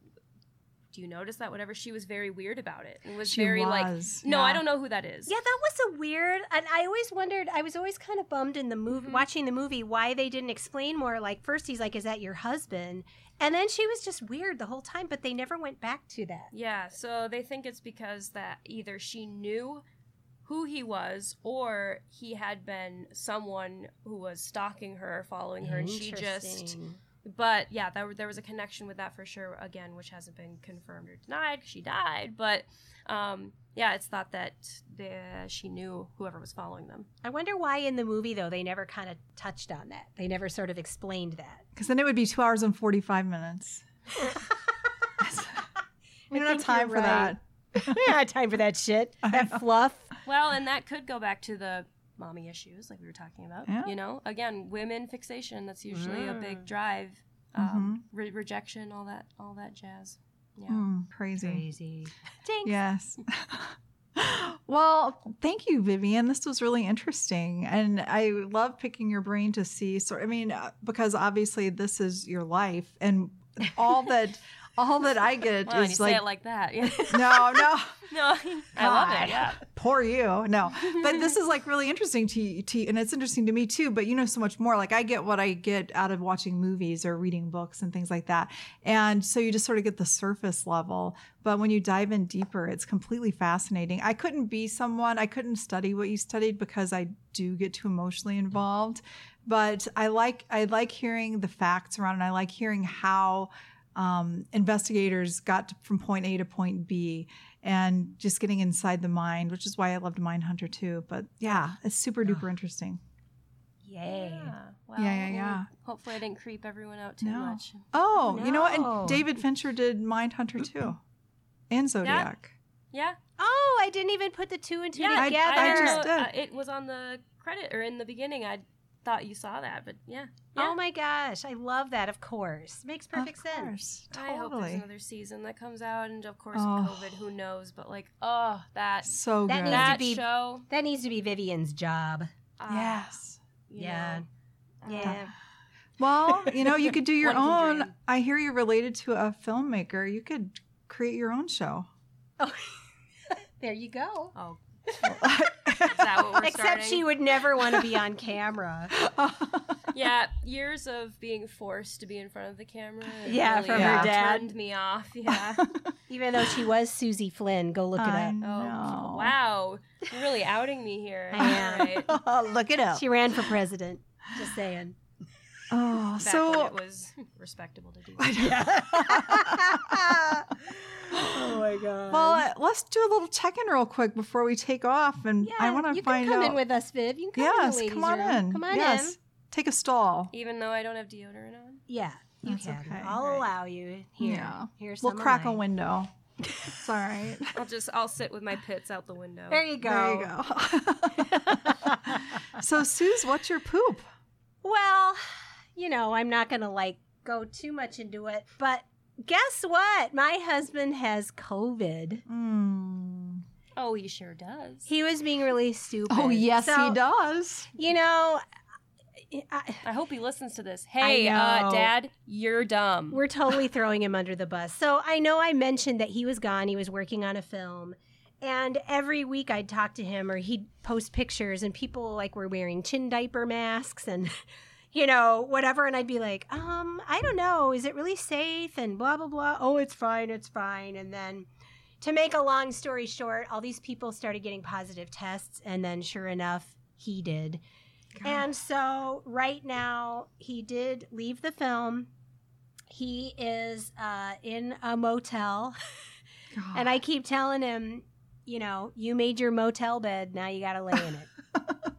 S3: do you notice that? Whatever, she was very weird about it. It was
S1: She
S3: very like, no,
S1: yeah.
S3: I don't know who that is.
S2: Yeah, that was a weird. And I always wondered. I was always kind of bummed in the movie,
S3: Mhm.
S2: watching the movie, why they didn't explain more. Like first, he's like, "Is that your husband?" And then she was just weird the whole time. But they never went back to that.
S3: Yeah, so they think it's because that either she knew who he was or he had been someone who was stalking her, following her, and she just. But yeah, there, there was a connection with that for sure, again, which hasn't been confirmed or denied she died. But um, yeah, it's thought that the, she knew whoever was following them.
S2: I wonder why in the movie though they never kind of touched on that. They never sort of explained that.
S1: Because then it would be two hours and 45 minutes. *laughs* we don't have
S2: think
S1: time
S2: that *laughs*
S1: we don't
S2: have time for that shit. *laughs* That fluff.
S3: Well, and that could go back to the mommy issues, like we were talking about.
S1: Yeah.
S3: You know, again, women fixation. That's usually a big
S2: Mm.
S3: drive. Um, re- rejection, all that, all that jazz. Yeah.
S1: Mm, crazy.
S2: Crazy.
S3: Thanks.
S1: Yes. *laughs* well, thank you, Vivian. This was really interesting. And I love picking your brain to see So, I mean, uh, because obviously this is your life and all that *laughs* all that I get
S3: you
S1: is
S3: say
S1: like,
S3: it like that. Yeah. *laughs*
S1: no, no. *laughs*
S3: no, I love it. Yeah.
S1: Poor you. No, but *laughs* this is like really interesting to, to, and it's interesting to me too. But you know so much more. Like I get what I get out of watching movies or reading books and things like that, and so you just sort of get the surface level. But when you dive in deeper, it's completely fascinating. I couldn't be someone. I couldn't study what you studied because I do get too emotionally involved. But I like I like hearing the facts around, and I like hearing how um, investigators got to- from point A to point B and just getting inside the mind, which is why I loved Mindhunter too. But yeah, it's super duper interesting.
S2: Yay.
S3: Well,
S1: Yeah, yeah, yeah.
S3: Hopefully, I didn't creep everyone out too
S1: No.
S3: much.
S1: Oh, you know what? And David Fincher did Mindhunter too, and Zodiac.
S3: Yeah.
S2: Oh, I didn't even put the two and two
S3: Yeah.
S2: Together.
S1: I
S3: didn't
S1: just did.
S3: uh, it was on the credit or in the beginning. I thought you saw that, but yeah.
S2: Oh my gosh, I love that. Of course, makes perfect
S1: of
S2: sense.
S1: course,
S3: I hope there's another season that comes out, and of course,
S1: Oh.
S3: COVID, who knows? But like, oh, that
S1: So
S2: That
S1: good.
S2: needs to
S3: that
S2: be-
S3: show.
S2: That needs to be Vivian's job.
S3: uh,
S1: yes.
S2: Yeah.
S3: know, uh,
S2: Yeah.
S1: Well, you know, you could do *laughs* your own.
S3: dream.
S1: I hear you're related to a filmmaker. You could create your own show.
S2: Oh, *laughs* there you go.
S3: Oh, *laughs* is that we're
S2: Except she would never want to be on camera. *laughs*
S3: Yeah, years of being forced to be in front of the camera.
S2: Yeah,
S3: really,
S1: from her
S2: dad.
S3: turned me off. Yeah. *laughs*
S2: Even though she was Susie Flynn. Go look it
S1: I
S2: up.
S3: Oh, wow. You're really outing me here.
S2: I am.
S3: Right. *laughs*
S1: Look it up.
S2: She ran for president. Just saying.
S1: Oh,
S3: Back
S1: so
S3: when it was respectable to do that.
S2: Oh my god.
S1: Well, uh, let's do a little check-in real quick before we take off, and
S2: yeah,
S1: I want to find out.
S2: you
S1: find
S2: can come
S1: out.
S2: in with us, Viv. You can come
S1: yes,
S2: in the
S1: come on
S2: room.
S1: in.
S2: Come on
S1: yes,
S2: in.
S1: take a stall.
S3: Even though I don't have deodorant on.
S2: Yeah, you
S1: That's
S2: can.
S1: okay.
S2: I'll
S3: Right.
S2: allow you. Here,
S1: Yeah.
S2: here's
S1: We'll crack a window. *laughs* It's all right.
S3: I'll just I'll sit with my pits out the window.
S2: There you go.
S1: There you go. *laughs* so, Suze, what's your poop?
S2: Well, you know, I'm not going to like go too much into it, but guess what? My husband has COVID.
S1: Mm.
S3: Oh, he sure does.
S2: He was being really stupid.
S1: Oh, yes,
S2: So,
S1: he does.
S2: You know, I,
S3: I hope he listens to this. Hey, uh, Dad, you're dumb.
S2: we're totally *laughs* throwing him under the bus. So I know I mentioned that he was gone. He was working on a film. And every week I'd talk to him or he'd post pictures and people like were wearing chin diaper masks and *laughs* you know, whatever. And I'd be like, um, I don't know. Is it really safe? And blah, blah, blah. Oh, it's fine. It's fine. And then to make a long story short, all these people started getting positive tests. And then sure enough, he did. And so right now, he did leave the film. He is uh, in a motel.
S1: God. *laughs*
S2: And I keep telling him, you know, you made your motel bed. Now you got to lay in it. *laughs*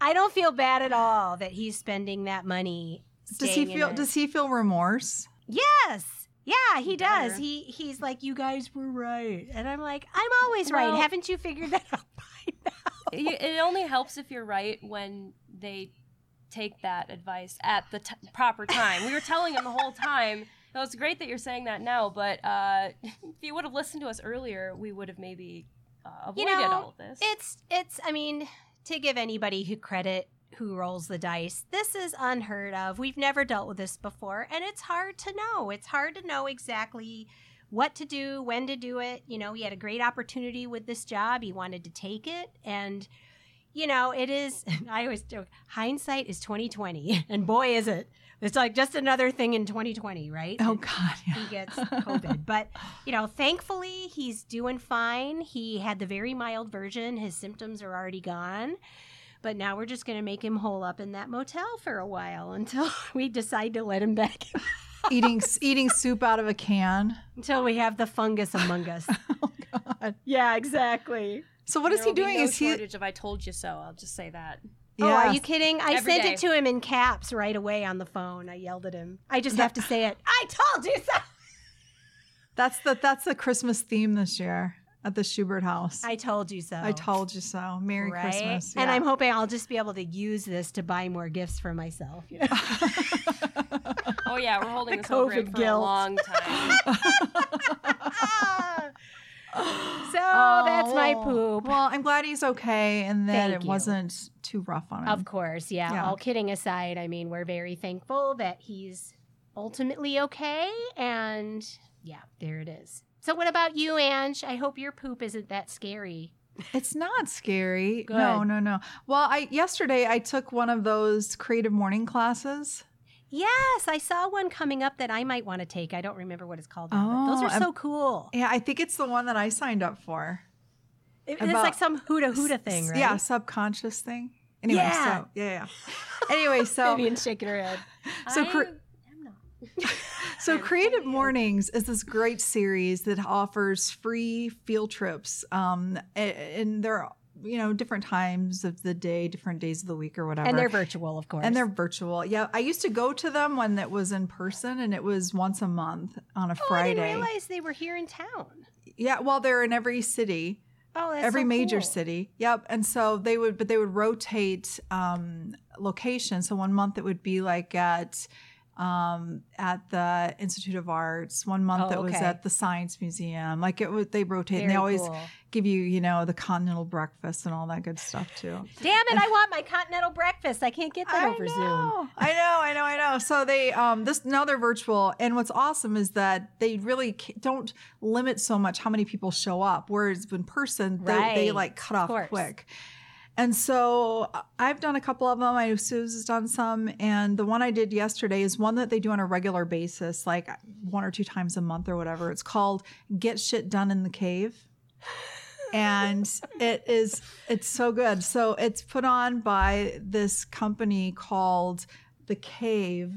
S2: I don't feel bad at all that he's spending that money.
S1: does he feel? Does he feel remorse?
S2: Yes. Yeah, he does.
S3: Better.
S2: He he's like, you guys were right, and I'm like, I'm always
S3: Well-
S2: right. Haven't you figured that *laughs* out by now?
S3: it it only helps if you're right when they take that advice at the t- proper time. We were telling him the whole time. It was great that you're saying that now, but uh, *laughs* if you would have listened to us earlier, we would have maybe uh,
S2: You
S3: avoided
S2: know,
S3: all of this.
S2: It's it's I mean, to give anybody who credit who rolls the dice, this is unheard of. We've never dealt with this before and it's hard to know. It's hard to know exactly what to do, when to do it. You know, he had a great opportunity with this job. He wanted to take it and you know, it is *laughs* I always joke, hindsight is 2020 *laughs* and boy is it. It's like just another thing in 2020, right?
S1: Oh God, yeah.
S2: he gets *laughs* COVID. But, you know, thankfully he's doing fine. He had the very mild version. His symptoms are already gone. But now we're just going to make him hole up in that motel for a while until we decide to let him back,
S1: eating eating soup out of a can.
S2: until we have the fungus among us.
S1: Oh God.
S2: yeah, exactly.
S1: So what is
S3: There
S1: he
S3: will be
S1: doing?
S3: No
S1: is he?
S3: shortage of I told you so. I'll just say that.
S2: Oh, are you kidding? I
S3: Every
S2: sent
S3: day.
S2: it to him in caps right away on the phone. I yelled at him. I just have to say it. *laughs* I told you so.
S1: That's the that's the Christmas theme this year at the Schubert House.
S2: I told you so.
S1: I told you so. Merry
S2: right?
S1: Christmas.
S2: And. I'm hoping I'll just be able to use this to buy more gifts for myself. you *laughs* know?
S3: Oh yeah, we're holding
S2: The
S3: this over him for
S2: guilt.
S3: a long time. *laughs* *gasps*
S2: so that's my
S1: Oh,
S2: poop.
S1: Well, I'm glad he's okay and that
S2: Thank
S1: it
S2: you.
S1: wasn't too rough on him.
S2: Of course, yeah,
S1: Yeah.
S2: All kidding aside, I mean, we're very thankful that he's ultimately okay. And yeah, there it is. So, what about you, Ange? I hope your poop isn't that scary.
S1: It's not scary.
S2: Good.
S1: No, no, no. Well, I yesterday I took one of those creative morning classes.
S2: Yes, I saw one coming up that I might want to take. I don't remember what it's called. now, but those
S1: Oh,
S2: are
S1: I'm-
S2: so cool.
S1: Yeah, I think it's the one that I signed up for.
S2: It- it's like some huda huda thing,
S1: S-
S2: right?
S1: Yeah, subconscious thing. Anyway,
S2: Yeah.
S1: so yeah, yeah. Anyway, so *laughs*
S2: Vivian's shaking her head. *laughs*
S1: So
S3: I
S1: cre-
S3: am not. *laughs*
S1: So Creative Mornings is this great series that offers free field trips. Um, a- and they're you know different times of the day, different days of the week, or whatever.
S2: And they're virtual, of course.
S1: and they're virtual. Yeah, I used to go to them when it was in person, and it was once a month on a
S2: oh, I
S1: Friday.
S2: didn't realize they were here in town.
S1: Yeah, well, they're in every city.
S2: Oh, that's
S1: every
S2: so
S1: major
S2: cool.
S1: city. Yep. And so they would, but they would rotate um, location. So one month it would be like at um, at the Institute of Arts. One month
S2: Oh,
S1: it was
S2: okay.
S1: at the Science Museum. Like it would, they rotate, and they always
S2: cool.
S1: give you, you know, the continental breakfast and all that good stuff too.
S2: Damn it! I want my continental breakfast. I can't get that over Zoom.
S1: I know, I know, I know. So they um this now they're virtual, and what's awesome is that they really don't limit so much how many people show up. Whereas in person, they, they like cut off
S2: course.
S1: quick. And so uh, I've done a couple of them. I know Sue's done some, and the one I did yesterday is one that they do on a regular basis, like one or two times a month or whatever. It's called "Get Shit Done in the Cave." and *laughs* it is it's so good so it's put on by this company called the cave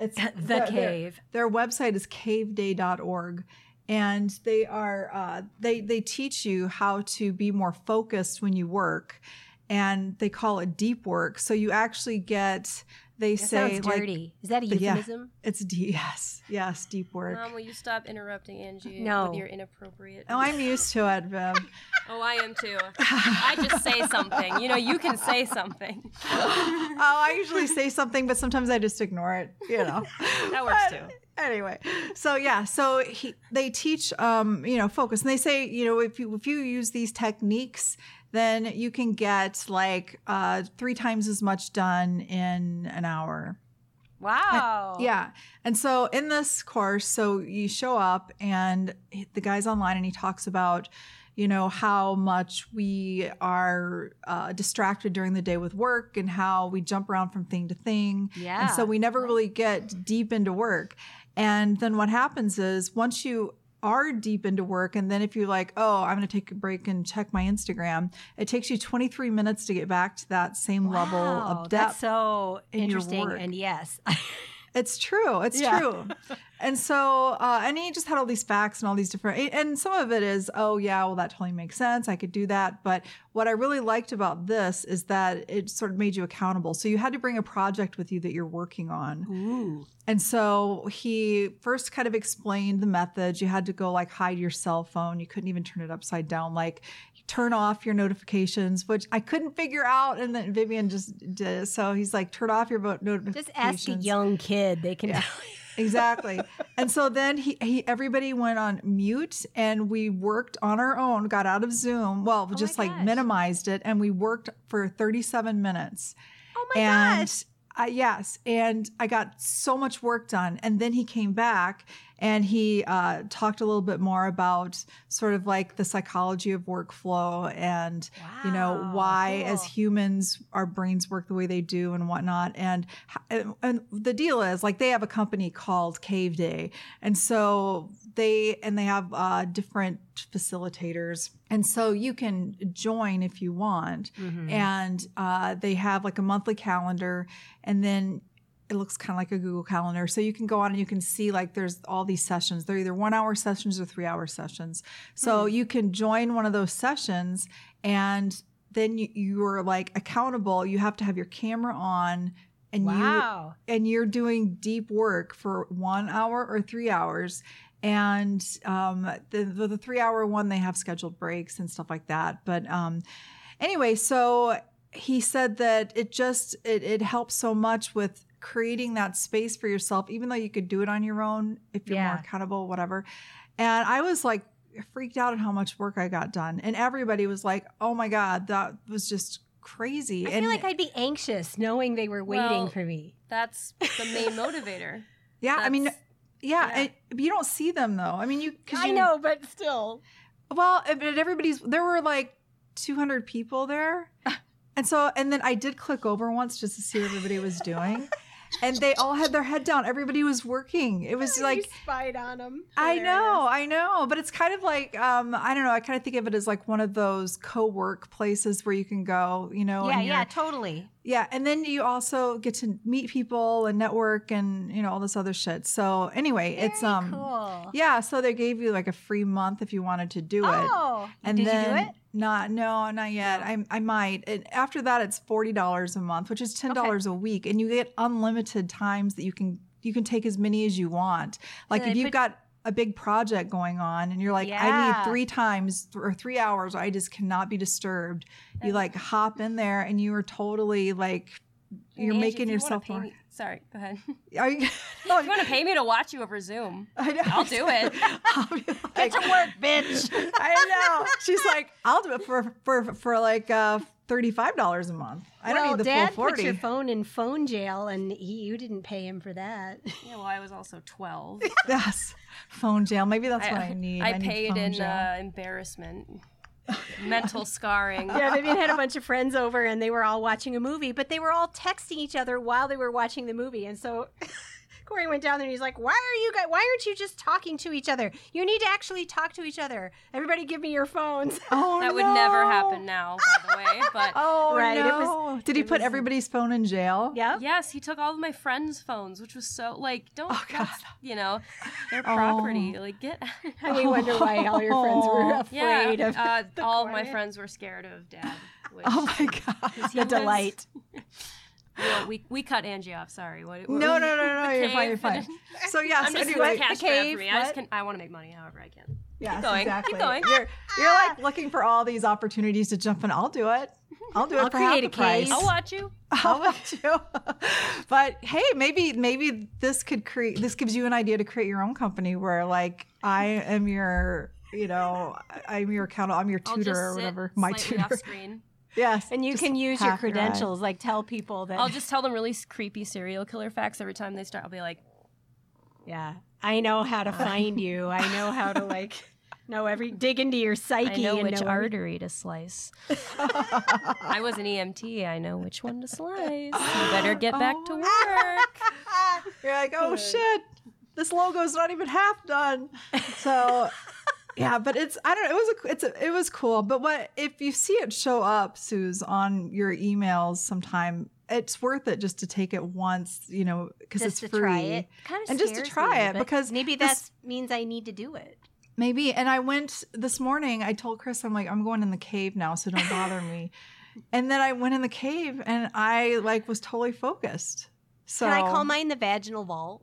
S1: it's
S2: The
S1: their- their-
S2: cave.
S1: their website is caveday.org and they are uh, they they teach you how to be more focused when you work and they call it deep work so you actually get they
S2: That
S1: say
S2: sounds
S1: like
S2: dirty. Is that a
S1: yeah.
S2: euphemism?
S1: it's deep yes yes deep work
S3: Mom, will you stop interrupting Angie
S2: No.
S3: with your inappropriate?
S1: oh i'm used to it Viv. *laughs*
S3: Oh, I am too. I just say something. You know, you can say something. *laughs*
S1: oh, I usually say something, but sometimes I just ignore it. You know,
S3: That works
S1: But
S3: too.
S1: Anyway, so yeah, so he, they teach, um, you know, focus, and they say, you know, if you if you use these techniques, then you can get like uh, three times as much done in an hour.
S2: Wow.
S1: Yeah. And so in this course, so you show up and the guy's online and he talks about, you know, how much we are uh, distracted during the day with work and how we jump around from thing to thing.
S2: Yeah.
S1: And so we never really get deep into work. And then what happens is once you are deep into work, and then if you're like, oh, I'm going to take a break and check my Instagram, it takes you 23 minutes to get back to that same level
S2: Wow,
S1: of
S2: That's so
S1: in your
S2: interesting.
S1: work.
S2: And yes, *laughs*
S1: It's true. It's
S2: Yeah.
S1: true. And so, uh, and he just had all these facts and all these different, and some of it is, oh, yeah, well, that totally makes sense. I could do that. But what I really liked about this is that it sort of made you accountable. So you had to bring a project with you that you're working on.
S2: ooh,
S1: And so he first kind of explained the methods. You had to go like hide your cell phone. You couldn't even turn it upside down. Like turn off your notifications, which I couldn't figure out. And then Vivian just did. So he's like, turn off your notifications.
S2: just ask a young kid; they can.
S1: Yeah. Exactly. And so then he, he everybody went on mute and we worked on our own, got out of Zoom. Well, oh
S2: my
S1: just like minimized it and we worked for 37 minutes.
S2: Oh my
S1: and
S2: gosh!
S1: I, yes, and I got so much work done. And then he came back and he uh, talked a little bit more about sort of like the psychology of workflow and you know
S2: Wow,
S1: why as humans our brains work the way they do and whatnot. And and- and the deal is like they have a company called cave day. And so they and they have uh, different facilitators. And so you can join if you want.
S2: Mhm.
S1: and uh, they have like a monthly calendar. And then it looks kind of like a google calendar. So you can go on and you can see like there's all these sessions. They're either one hour sessions or three hour sessions. So you can join one of those sessions and then you, you're like accountable. You have to have your camera on and
S2: wow.
S1: you and you're doing deep work for one hour or three hours. And um, the, the, the three hour one they have scheduled breaks and stuff like that. But um, anyway so he said that it just it, it helps so much with creating that space for yourself even though you could do it on your own if you're more accountable whatever and i was like freaked out at how much work i got done and everybody was like oh my god that was just crazy
S2: I
S1: and
S2: feel like I'd be anxious knowing they were waiting
S3: Well,
S2: for me.
S3: That's the main motivator. *laughs*
S1: Yeah, I mean, yeah,
S3: yeah.
S1: I- you don't see them though. I mean, you. 'cause
S2: I
S1: you-
S2: know, but still.
S1: Well, but everybody's there were like 200 people there, *laughs* and so and then I did click over once just to see what everybody was doing, *laughs* and they all had their head down. Everybody was working. It was *laughs*
S2: you
S1: like
S2: spied on them.
S1: I know, I know, but it's kind of like um, I don't know. I kind of think of it as like one of those co-work places where you can go, you know.
S2: Yeah, yeah, totally.
S1: yeah, and then you also get to meet people and network and you know all this other shit. So anyway, it's um,
S2: cool.
S1: yeah. So they gave you like a free month if you wanted to do it.
S2: Oh,
S1: And
S2: did
S1: then,
S2: you do it?
S1: Not no, not yet. I I might. And after that, it's forty dollars a month, which is ten dollars a week, and you get unlimited times that you can you can take as many as you want. Like if you've
S2: put-
S1: got a big project going on and you're like, I need three times th- or three hours, I just cannot be disturbed. You like hop in there and you are totally like you're
S3: Angie,
S1: making
S3: you
S1: yourself
S3: pay Sorry, go ahead. *laughs*
S1: Are you,
S3: No, *laughs* if you want to pay me to watch you over Zoom,
S1: I know.
S3: I'll do it. *laughs*
S1: I'll like,
S2: Get to work, bitch.
S1: I know. She's like, I'll do it for for for like uh thirty five dollars a month. I don't
S2: well,
S1: need the
S2: Dad
S1: full
S2: put your phone in phone jail, and he, you didn't pay him for that.
S3: Yeah, well, I was also 12.
S1: yes, phone jail. Maybe that's what I need.
S3: I,
S1: need
S3: paid
S1: phone
S3: in uh, embarrassment, *laughs* mental scarring.
S2: yeah, Vivian had a bunch of friends over, and they were all watching a movie, but they were all texting each other while they were watching the movie, and so. Corey went down there and he's like, "Why are you guys? Why aren't you just talking to each other? You need to actually talk to each other. Everybody, give me your phones." *laughs*
S1: oh,
S3: That would never happen now, by the way. *laughs* But
S1: Oh
S2: Right, it
S1: no!
S2: was-
S1: Did he
S2: it
S1: put
S2: was-
S1: everybody's phone in jail?
S2: Yep.
S3: yes, he took all of my friends' phones, which was so like, don't,
S1: Oh, God.
S3: that's, you know, their *laughs*
S1: Oh.
S3: property. Like, get.
S2: And we wonder why all your friends were afraid
S3: yeah,
S2: of
S3: uh,
S2: the
S3: all of my
S2: quiet.
S3: friends were scared of Dad. Which,
S1: Oh my god!
S3: he
S2: the
S3: was-
S2: delight.
S3: Well, we we cut Angie off. Sorry. What, what
S1: No,
S3: was-
S1: no, no, *laughs* no, you're fine, you're fine. So yes, *laughs*
S3: I'm just
S1: anyway,
S3: it's cash
S2: the
S3: grab
S2: cave,
S3: for me. I just can. I want to make money however I can.
S1: yes,
S3: going, keep going.
S1: You're you're like *laughs* looking for all these opportunities to jump in. I'll do it. I'll do it
S2: I'll
S1: for half
S2: create
S1: the
S2: a
S1: price.
S3: I'll watch you.
S1: I'll let you. but hey, maybe maybe this could create this gives you an idea to create your own company where like I am your you know I- I'm your account I'm your
S3: I'll
S1: tutor
S3: just
S1: or whatever my tutor
S3: off screen.
S1: Yes
S2: And you can use your
S1: half eye.
S2: credentials, like tell people that.
S3: I'll just tell them really creepy serial killer facts every time they start. I'll be like,
S2: yeah, I know how to *laughs* find you. I know how to like know every dig into your psyche.
S3: I know
S2: and
S3: which
S2: know every-
S3: artery to slice. *laughs* I was an EMT. I know which one to slice. You *gasps* better get back to
S1: Oh.
S3: work. *laughs*
S1: you're like oh shit this logo's not even half done so yeah but it's I don't know it was a it's a, it was cool but what if you see it show up Suze on your emails sometime it's worth it just to take it once you know because it's
S2: to
S1: free
S2: try it. Kind of
S1: And just to try it, because
S2: maybe that means I need to do it.
S1: Maybe. And I went this morning, I told Chris, I'm like, I'm going in the cave now, so don't bother me. *laughs* And then I went in the cave and I like was totally focused. So
S2: Can I call mine the vaginal vault?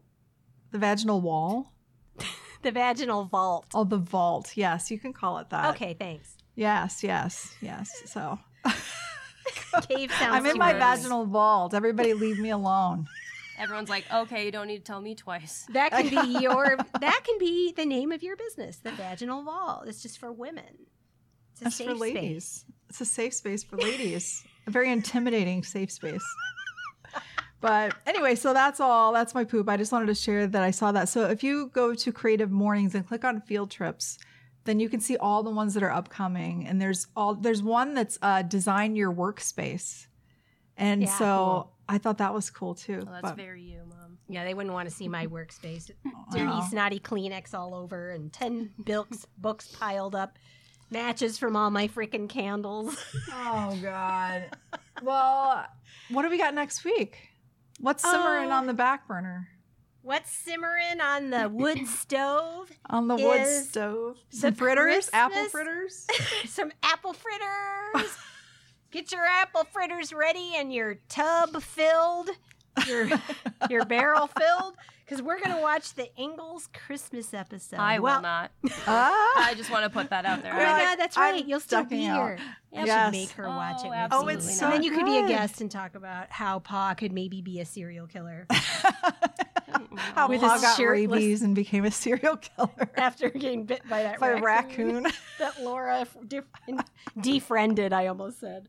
S1: the vaginal wall? *laughs* *laughs*
S2: The vaginal vault.
S1: Oh, the vault. Yes, you can call it that.
S2: Okay, thanks.
S1: Yes, yes, yes. So *laughs*
S2: Cave sounds.
S1: I'm in my
S2: gross.
S1: vaginal vault. Everybody leave me alone.
S3: Everyone's like, okay, you don't need to tell me twice.
S2: That can be *laughs* your. That can be the name of your business, the vaginal vault. It's just for women. It's a
S1: That's
S2: safe
S1: for ladies.
S2: space.
S1: It's a safe space for ladies. a very intimidating safe space. But anyway, so that's all. That's my poop. I just wanted to share that I saw that. So if you go to Creative Mornings and click on field trips, then you can see all the ones that are upcoming. And there's all there's one that's uh, design your workspace. And
S2: Yeah,
S1: so
S2: cool.
S1: I thought that was cool too.
S3: Well, that's
S1: But-
S3: very you, mom.
S2: Yeah, they wouldn't want to see my workspace. Dirty,
S1: Wow.
S2: snotty Kleenex all over, and ten bilks, books piled up, matches from all my freaking candles.
S1: Oh God. well, what do we got next week? What's simmering
S2: Uh,
S1: on the back burner?
S2: What's simmering on the wood *clears throat* stove?
S1: On the wood stove? Some fritters? Apple fritters? *laughs*
S2: Some apple fritters. *laughs* Get your apple fritters ready and your tub filled, your *laughs* your barrel filled, because we're gonna watch the Ingalls Christmas episode.
S3: I
S2: well,
S3: will not. *laughs*
S1: ah.
S3: I just want to put that out there.
S2: Oh my
S1: You're
S2: god, that's
S1: I'm
S2: right. You'll still be
S1: ducking out.
S2: here. You
S1: Yes.
S2: should make her watch
S3: Oh,
S2: it.
S3: absolutely
S1: Oh, it's
S3: not.
S1: so
S2: and then you could be a guest and talk about how Pa could maybe be a serial killer *laughs*
S1: How
S2: With
S1: Paul
S2: his
S1: got
S2: shirtless-
S1: rabies and became a serial killer
S2: after getting bit by that
S1: by
S2: raccoon.
S1: raccoon.
S2: that Laura def- defriended, I almost said.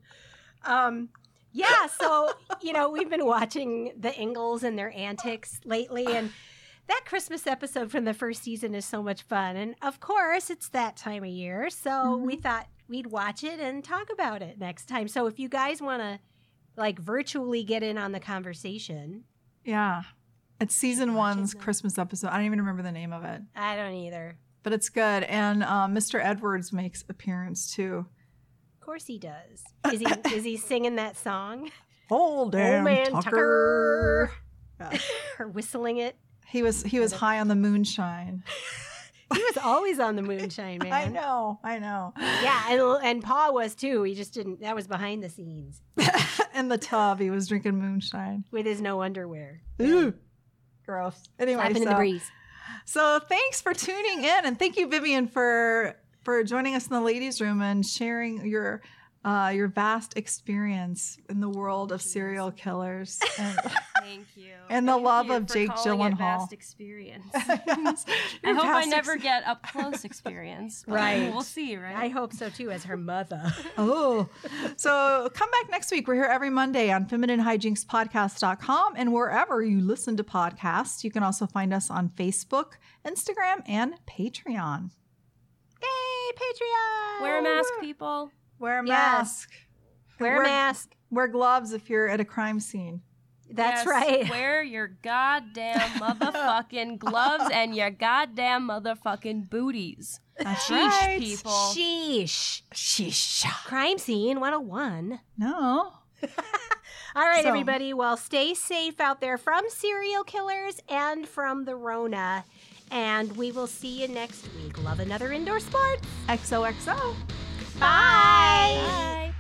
S2: Um, yeah, so, you know, we've been watching the Ingalls and their antics lately, and that Christmas episode from the first season is so much fun. And of course, it's that time of year. So we thought we'd watch it and talk about it next time. So if you guys want to like virtually get in on the conversation,
S1: Yeah. It's season one's
S2: now.
S1: Christmas episode. I don't even remember the name of it,
S2: I don't either.
S1: but it's good. And um, Mr. Edwards makes appearance too.
S2: Of course he does. *laughs* Is he is he singing that song
S1: Old
S2: Old Dan Tucker.
S1: Yeah. *laughs*
S2: or whistling it?
S1: He was he was high on the moonshine. *laughs*
S2: He was always on the moonshine, man.
S1: I know, I know.
S2: Yeah, and and Paul was too. He just didn't. That was behind the scenes
S1: In the tub, he was drinking moonshine.
S2: with his no underwear.
S1: Ooh, gross. Anyway,
S2: Flapping in the
S1: so-
S2: breeze.
S1: So thanks for tuning in, and thank you, Vivian, for for joining us in the ladies' room and sharing your uh, your vast experience in the world of serial killers. *laughs* And,
S3: Thank you.
S1: And the
S3: Thank
S1: love
S3: you
S1: of
S3: for
S1: Jake
S3: calling it
S1: Gyllenhaal. *laughs* *laughs*
S3: Vast experience.
S1: Yes,
S3: I hope I never
S1: ex-
S3: get up close experience. but
S2: Right.
S3: We'll see, right?
S2: I hope so too, as her mother.
S1: Oh, so come back next week. We're here every Monday on femininehijinkspodcast.com and wherever you listen to podcasts. You can also find us on Facebook, Instagram, and Patreon.
S2: Yay, Patreon!
S3: Wear a mask, people.
S1: Wear a
S2: Yes.
S1: mask.
S2: Wear a mask.
S1: Wear gloves if you're at a crime scene.
S2: That's
S3: Yes,
S2: right. *laughs*
S3: Wear your goddamn motherfucking *laughs* gloves and your goddamn motherfucking booties.
S1: That's
S3: Sheesh,
S1: right.
S3: people.
S2: Sheesh.
S1: Sheesh.
S2: Crime scene 101.
S1: No. *laughs*
S2: All right,
S1: So-
S2: everybody. Well, stay safe out there from serial killers and from the Rona. And we will see you next week. Love another indoor sport.
S1: XOXO.
S2: Bye.